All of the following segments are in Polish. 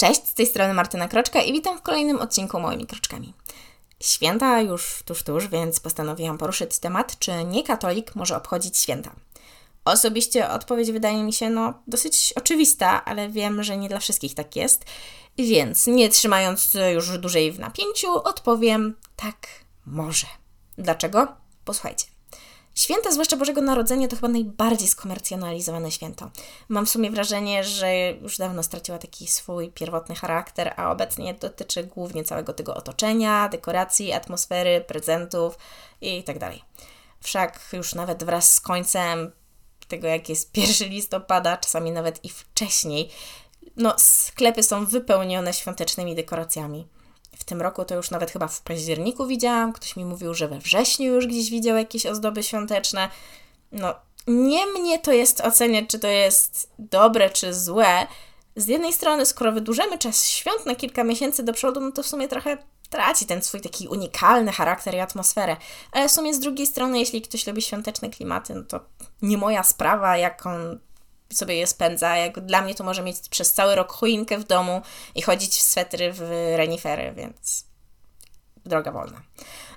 Cześć, z tej strony Martyna Kroczka i witam w kolejnym odcinku Moimi Kroczkami. Święta już tuż, tuż, więc postanowiłam poruszyć temat, czy nie katolik może obchodzić święta. Osobiście odpowiedź wydaje mi się no dosyć oczywista, ale wiem, że nie dla wszystkich tak jest, więc nie trzymając już dłużej w napięciu, odpowiem tak, może. Dlaczego? Posłuchajcie. Święta, zwłaszcza Bożego Narodzenia, to chyba najbardziej skomercjonalizowane święto. Mam w sumie wrażenie, że już dawno straciła taki swój pierwotny charakter, a obecnie dotyczy głównie całego tego otoczenia, dekoracji, atmosfery, prezentów itd. Tak Wszak już nawet wraz z końcem tego, jak jest 1 listopada, czasami nawet i wcześniej, no, sklepy są wypełnione świątecznymi dekoracjami. W tym roku to już nawet chyba w październiku widziałam. Ktoś mi mówił, że we wrześniu już gdzieś widział jakieś ozdoby świąteczne. No, nie mnie to jest oceniać, czy to jest dobre, czy złe. Z jednej strony, skoro wydłużymy czas świąt na kilka miesięcy do przodu, no to w sumie trochę traci ten swój taki unikalny charakter i atmosferę. Ale w sumie z drugiej strony, jeśli ktoś lubi świąteczne klimaty, no to nie moja sprawa, jak on sobie je spędza. Jak dla mnie to może mieć przez cały rok choinkę w domu i chodzić w swetry w renifery, więc droga wolna.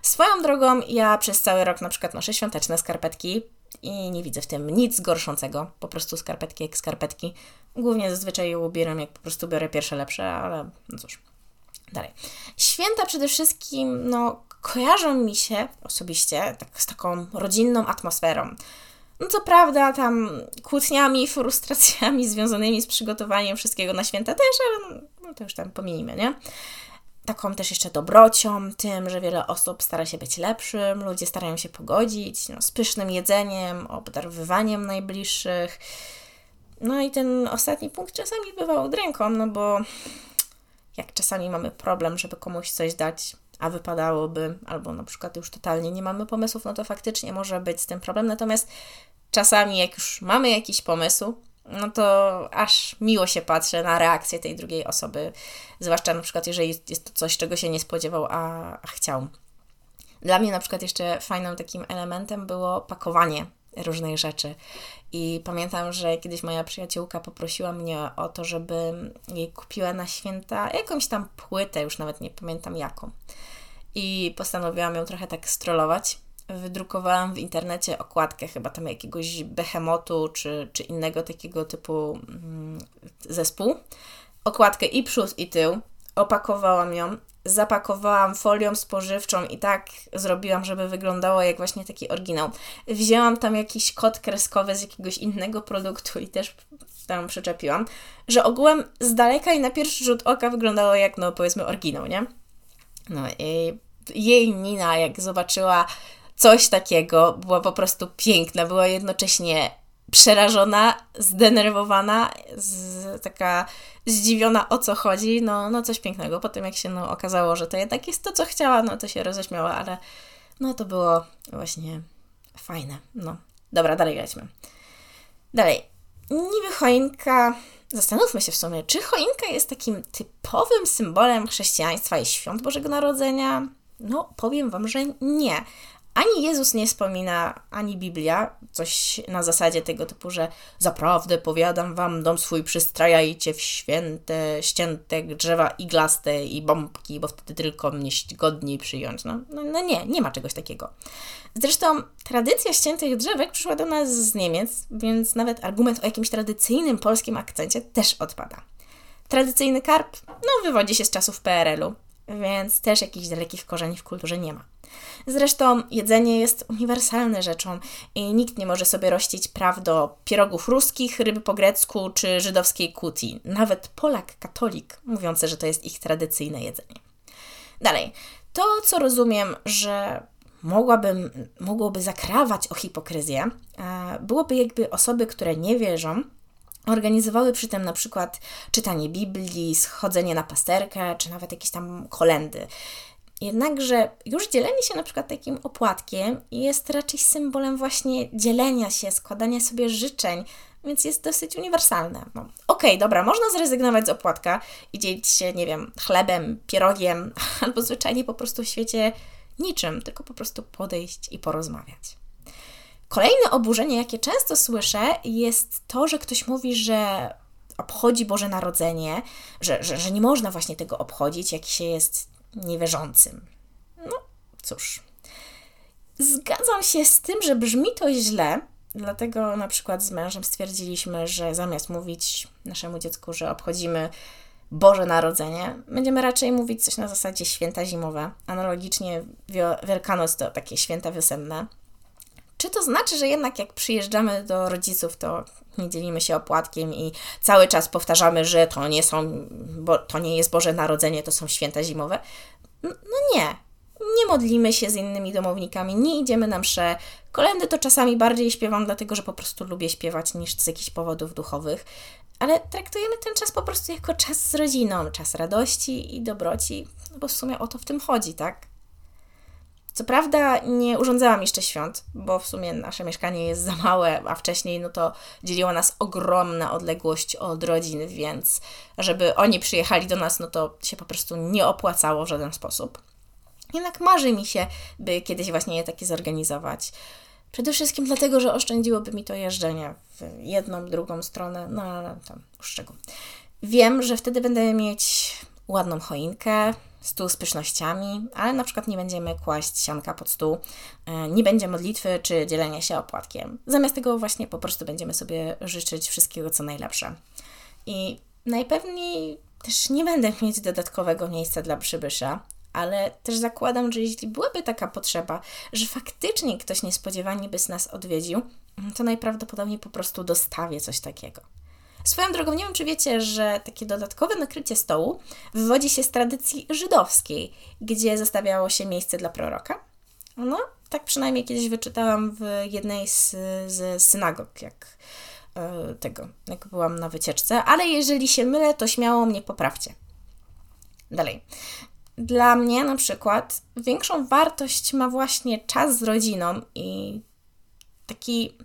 Swoją drogą ja przez cały rok na przykład noszę świąteczne skarpetki i nie widzę w tym nic gorszącego. Po prostu skarpetki jak skarpetki. Głównie zazwyczaj je ubieram, jak po prostu biorę pierwsze lepsze, ale no cóż. Dalej. Święta przede wszystkim, no, kojarzą mi się osobiście tak, z taką rodzinną atmosferą. No co prawda, tam kłótniami, frustracjami związanymi z przygotowaniem wszystkiego na święta też, ale no, no to już tam pominimy, nie? Taką też jeszcze dobrocią, tym, że wiele osób stara się być lepszym, ludzie starają się pogodzić no, z pysznym jedzeniem, obdarowywaniem najbliższych. No i ten ostatni punkt czasami bywał ręką, no bo jak czasami mamy problem, żeby komuś coś dać, a wypadałoby, albo na przykład już totalnie nie mamy pomysłów, no to faktycznie może być z tym problem. Natomiast czasami, jak już mamy jakiś pomysł, no to aż miło się patrzy na reakcję tej drugiej osoby, zwłaszcza na przykład, jeżeli jest to coś, czego się nie spodziewał, a, a chciał. Dla mnie na przykład jeszcze fajnym takim elementem było pakowanie różnych rzeczy. I pamiętam, że kiedyś moja przyjaciółka poprosiła mnie o to, żeby jej kupiła na święta jakąś tam płytę, już nawet nie pamiętam jaką. I postanowiłam ją trochę tak strollować. Wydrukowałam w internecie okładkę chyba tam jakiegoś behemotu czy, czy innego takiego typu mm, zespół. Okładkę i przód i tył. Opakowałam ją zapakowałam folią spożywczą i tak zrobiłam, żeby wyglądało jak właśnie taki oryginał. Wzięłam tam jakiś kod kreskowy z jakiegoś innego produktu i też tam przyczepiłam, że ogółem z daleka i na pierwszy rzut oka wyglądało jak, no powiedzmy, oryginał, nie? No i jej Nina, jak zobaczyła coś takiego, była po prostu piękna, była jednocześnie przerażona, zdenerwowana, z, taka zdziwiona o co chodzi, no, no coś pięknego. Potem jak się no, okazało, że to jednak jest to, co chciała, no to się roześmiała, ale no to było właśnie fajne. No, dobra, dalej lećmy. Dalej. Niby choinka, zastanówmy się w sumie, czy choinka jest takim typowym symbolem chrześcijaństwa i świąt Bożego Narodzenia? No, powiem Wam, że nie. Ani Jezus nie wspomina, ani Biblia, coś na zasadzie tego typu, że zaprawdę powiadam wam, dom swój przystrajajcie w święte, ścięte drzewa iglaste i bombki, bo wtedy tylko mnie godniej przyjąć. No, no, no nie, nie ma czegoś takiego. Zresztą tradycja ściętych drzewek przyszła do nas z Niemiec, więc nawet argument o jakimś tradycyjnym polskim akcencie też odpada. Tradycyjny karp, no, wywodzi się z czasów PRL-u, więc też jakichś dalekich korzeni w kulturze nie ma. Zresztą jedzenie jest uniwersalne rzeczą i nikt nie może sobie rościć praw do pierogów ruskich, ryby po grecku czy żydowskiej kuti. Nawet Polak, katolik, mówiący, że to jest ich tradycyjne jedzenie. Dalej, to co rozumiem, że mogłabym, mogłoby zakrawać o hipokryzję, e, byłoby jakby osoby, które nie wierzą, organizowały przy tym na przykład czytanie Biblii, schodzenie na pasterkę, czy nawet jakieś tam kolendy. Jednakże już dzielenie się na przykład takim opłatkiem jest raczej symbolem właśnie dzielenia się, składania sobie życzeń, więc jest dosyć uniwersalne. No, Okej, okay, dobra, można zrezygnować z opłatka i dzielić się, nie wiem, chlebem, pierogiem, albo zwyczajnie po prostu w świecie niczym, tylko po prostu podejść i porozmawiać. Kolejne oburzenie, jakie często słyszę, jest to, że ktoś mówi, że obchodzi Boże Narodzenie, że, że, że nie można właśnie tego obchodzić, jak się jest niewierzącym. No cóż. Zgadzam się z tym, że brzmi to źle, dlatego na przykład z mężem stwierdziliśmy, że zamiast mówić naszemu dziecku, że obchodzimy Boże Narodzenie, będziemy raczej mówić coś na zasadzie święta zimowe. Analogicznie Wielkanoc to takie święta wiosenne. Czy to znaczy, że jednak jak przyjeżdżamy do rodziców, to nie dzielimy się opłatkiem i cały czas powtarzamy, że to nie są, bo to nie jest Boże Narodzenie, to są święta zimowe? No nie. Nie modlimy się z innymi domownikami, nie idziemy na msze. Kolendy to czasami bardziej śpiewam, dlatego że po prostu lubię śpiewać niż z jakichś powodów duchowych ale traktujemy ten czas po prostu jako czas z rodziną, czas radości i dobroci, no bo w sumie o to w tym chodzi, tak? Co prawda nie urządzałam jeszcze świąt, bo w sumie nasze mieszkanie jest za małe, a wcześniej no to dzieliła nas ogromna odległość od rodzin, więc żeby oni przyjechali do nas, no to się po prostu nie opłacało w żaden sposób. Jednak marzy mi się, by kiedyś właśnie je takie zorganizować. Przede wszystkim dlatego, że oszczędziłoby mi to jeżdżenie w jedną, drugą stronę, no ale tam czego. Wiem, że wtedy będziemy mieć ładną choinkę, stół z pysznościami, ale na przykład nie będziemy kłaść sianka pod stół, e, nie będzie modlitwy czy dzielenia się opłatkiem. Zamiast tego właśnie po prostu będziemy sobie życzyć wszystkiego, co najlepsze. I najpewniej też nie będę mieć dodatkowego miejsca dla przybysza, ale też zakładam, że jeśli byłaby taka potrzeba, że faktycznie ktoś niespodziewanie by z nas odwiedził, to najprawdopodobniej po prostu dostawię coś takiego. Swoją drogą, nie wiem czy wiecie, że takie dodatkowe nakrycie stołu wywodzi się z tradycji żydowskiej, gdzie zostawiało się miejsce dla proroka. No, tak przynajmniej kiedyś wyczytałam w jednej z, z synagog, jak e, tego, jak byłam na wycieczce, ale jeżeli się mylę, to śmiało mnie poprawcie. Dalej dla mnie na przykład większą wartość ma właśnie czas z rodziną i taki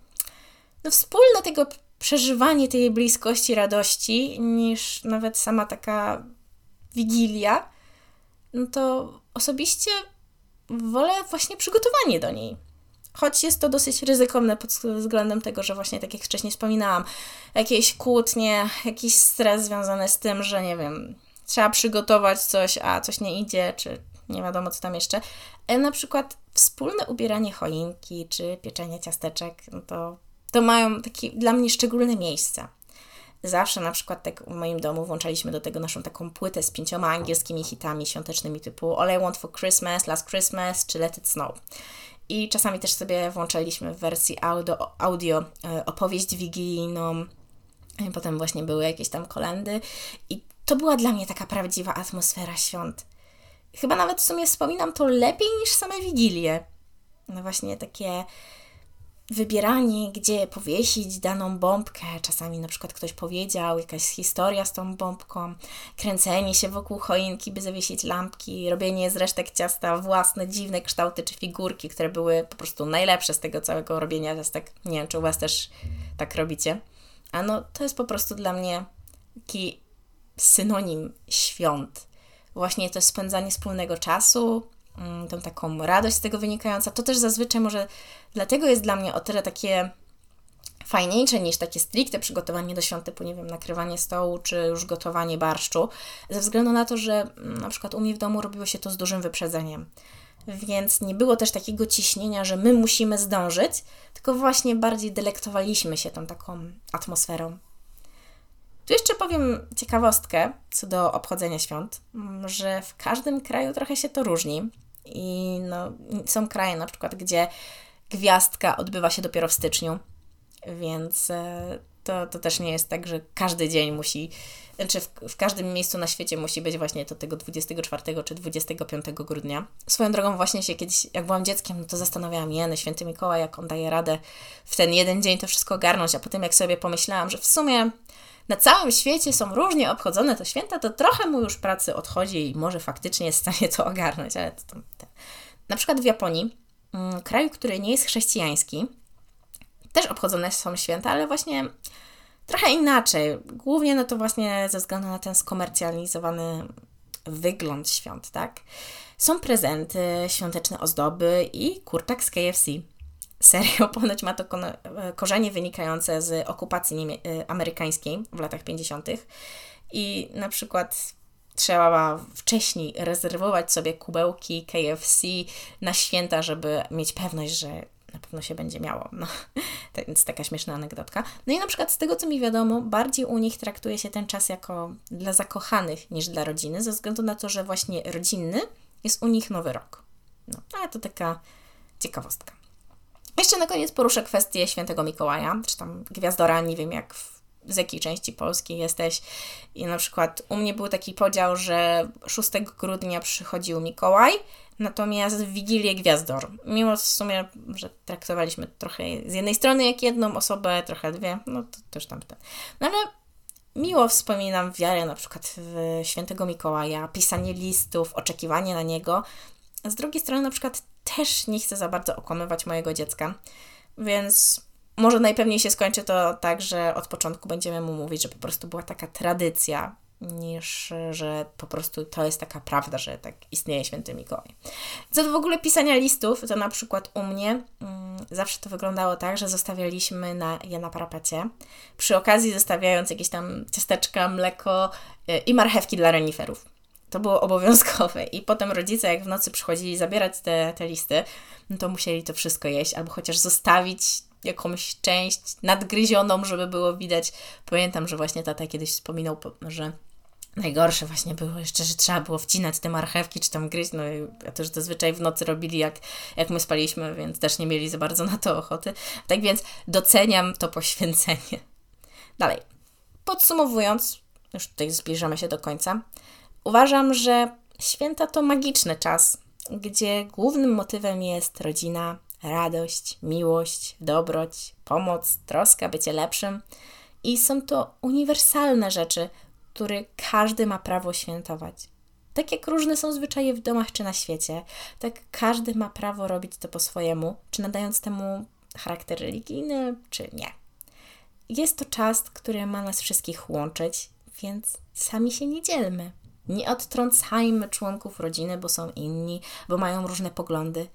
no, wspólne tego przeżywanie tej bliskości, radości, niż nawet sama taka wigilia, no to osobiście wolę właśnie przygotowanie do niej. Choć jest to dosyć ryzykowne pod względem tego, że właśnie tak jak wcześniej wspominałam, jakieś kłótnie, jakiś stres związany z tym, że nie wiem, trzeba przygotować coś, a coś nie idzie, czy nie wiadomo co tam jeszcze. E, na przykład wspólne ubieranie choinki, czy pieczenie ciasteczek, no to, to mają takie dla mnie szczególne miejsce. Zawsze na przykład tak w moim domu włączaliśmy do tego naszą taką płytę z pięcioma angielskimi hitami świątecznymi typu All I Want For Christmas, Last Christmas czy Let It Snow. I czasami też sobie włączaliśmy w wersji audio, audio e, opowieść wigilijną, potem właśnie były jakieś tam kolendy i to była dla mnie taka prawdziwa atmosfera świąt. Chyba nawet w sumie wspominam to lepiej niż same wigilie. No właśnie takie wybieranie, gdzie powiesić daną bombkę. Czasami na przykład ktoś powiedział, jakaś historia z tą bombką, kręcenie się wokół choinki, by zawiesić lampki, robienie z resztek ciasta własne dziwne kształty czy figurki, które były po prostu najlepsze z tego całego robienia ciastek. Nie wiem, czy u Was też tak robicie. A no, to jest po prostu dla mnie taki synonim świąt. Właśnie to spędzanie wspólnego czasu, tą taką radość z tego wynikająca, to też zazwyczaj może dlatego jest dla mnie o tyle takie fajniejsze niż takie stricte przygotowanie do świąt, typu, nie wiem, nakrywanie stołu czy już gotowanie barszczu, ze względu na to, że mm, na przykład u mnie w domu robiło się to z dużym wyprzedzeniem. Więc nie było też takiego ciśnienia, że my musimy zdążyć, tylko właśnie bardziej delektowaliśmy się tą taką atmosferą. Tu jeszcze powiem ciekawostkę co do obchodzenia świąt, że w każdym kraju trochę się to różni. I no, są kraje na przykład, gdzie gwiazdka odbywa się dopiero w styczniu, więc e, to, to też nie jest tak, że każdy dzień musi, znaczy w, w każdym miejscu na świecie musi być właśnie to tego 24 czy 25 grudnia. Swoją drogą właśnie się kiedyś, jak byłam dzieckiem, no to zastanawiałam, jeny, święty Mikołaj, jak on daje radę w ten jeden dzień to wszystko ogarnąć, a potem jak sobie pomyślałam, że w sumie na całym świecie są różnie obchodzone te święta, to trochę mu już pracy odchodzi i może faktycznie jest w stanie to ogarnąć. Ale to, to, Na przykład w Japonii, mm, kraju, który nie jest chrześcijański, też obchodzone są święta, ale właśnie trochę inaczej. Głównie no to właśnie ze względu na ten skomercjalizowany wygląd świąt, tak? Są prezenty, świąteczne ozdoby i kurczak z KFC. Serio, ponoć ma to korzenie wynikające z okupacji amerykańskiej w latach 50. I na przykład trzeba wcześniej rezerwować sobie kubełki KFC na święta, żeby mieć pewność, że na pewno się będzie miało. No, to jest taka śmieszna anegdotka. No i na przykład z tego, co mi wiadomo, bardziej u nich traktuje się ten czas jako dla zakochanych niż dla rodziny, ze względu na to, że właśnie rodzinny jest u nich nowy rok. No, ale to taka ciekawostka. Jeszcze na koniec poruszę kwestię świętego Mikołaja, czy tam gwiazdora, nie wiem jak w z jakiej części Polski jesteś. I na przykład u mnie był taki podział, że 6 grudnia przychodził Mikołaj, natomiast w Wigilię Gwiazdor. Mimo w sumie, że traktowaliśmy trochę z jednej strony jak jedną osobę, trochę dwie, no to też tam ten. No ale miło wspominam wiarę na przykład w świętego Mikołaja, pisanie listów, oczekiwanie na niego. Z drugiej strony na przykład też nie chcę za bardzo okłamywać mojego dziecka, więc może najpewniej się skończy to tak, że od początku będziemy mu mówić, że po prostu była taka tradycja, niż że po prostu to jest taka prawda, że tak istnieje święty Mikołaj. Co do w ogóle pisania listów, to na przykład u mnie mm, zawsze to wyglądało tak, że zostawialiśmy na, je na parapecie, przy okazji zostawiając jakieś tam ciasteczka, mleko y, i marchewki dla reniferów. To było obowiązkowe i potem rodzice jak w nocy przychodzili zabierać te, te listy, no to musieli to wszystko jeść albo chociaż zostawić jakąś część nadgryzioną, żeby było widać. Pamiętam, że właśnie tata kiedyś wspominał, że najgorsze właśnie było jeszcze, że trzeba było wcinać te marchewki, czy tam gryźć, no to, że zazwyczaj w nocy robili, jak, jak my spaliśmy, więc też nie mieli za bardzo na to ochoty. Tak więc doceniam to poświęcenie. Dalej. Podsumowując, już tutaj zbliżamy się do końca, uważam, że święta to magiczny czas, gdzie głównym motywem jest rodzina, radość, miłość, dobroć, pomoc, troska, bycie lepszym. I są to uniwersalne rzeczy, które każdy ma prawo świętować. Tak jak różne są zwyczaje w domach czy na świecie, tak każdy ma prawo robić to po swojemu, czy nadając temu charakter religijny, czy nie. Jest to czas, który ma nas wszystkich łączyć, więc sami się nie dzielmy. Nie odtrącajmy członków rodziny, bo są inni, bo mają różne poglądy.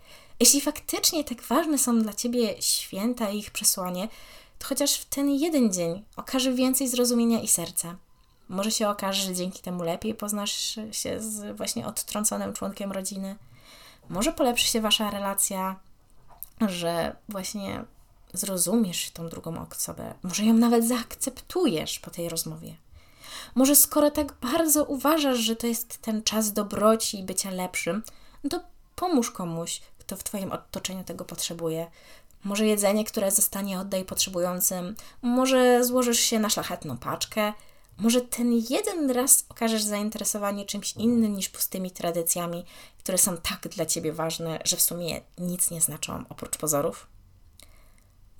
Jeśli faktycznie tak ważne są dla Ciebie święta i ich przesłanie, to chociaż w ten jeden dzień okaże więcej zrozumienia i serca. Może się okaże, że dzięki temu lepiej poznasz się z właśnie odtrąconym członkiem rodziny. Może polepszy się Wasza relacja, że właśnie zrozumiesz tą drugą osobę. Może ją nawet zaakceptujesz po tej rozmowie. Może skoro tak bardzo uważasz, że to jest ten czas dobroci i bycia lepszym, no to pomóż komuś, kto w Twoim otoczeniu tego potrzebuje. Może jedzenie, które zostanie oddaj potrzebującym, może złożysz się na szlachetną paczkę, może ten jeden raz okażesz zainteresowanie czymś innym niż pustymi tradycjami, które są tak dla Ciebie ważne, że w sumie nic nie znaczą oprócz pozorów.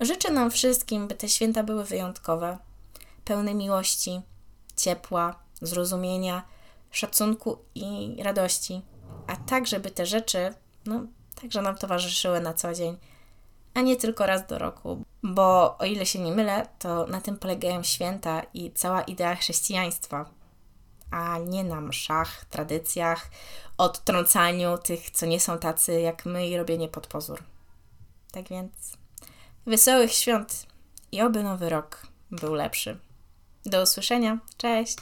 Życzę nam wszystkim, by te święta były wyjątkowe, pełne miłości, ciepła, zrozumienia, szacunku i radości, a tak, żeby te rzeczy, no, także nam towarzyszyły na co dzień, a nie tylko raz do roku. Bo o ile się nie mylę, to na tym polegają święta i cała idea chrześcijaństwa, a nie na mszach, tradycjach, odtrącaniu tych, co nie są tacy jak my i robienie pod pozór. Tak więc wesołych świąt i oby nowy rok był lepszy. Do usłyszenia. Cześć!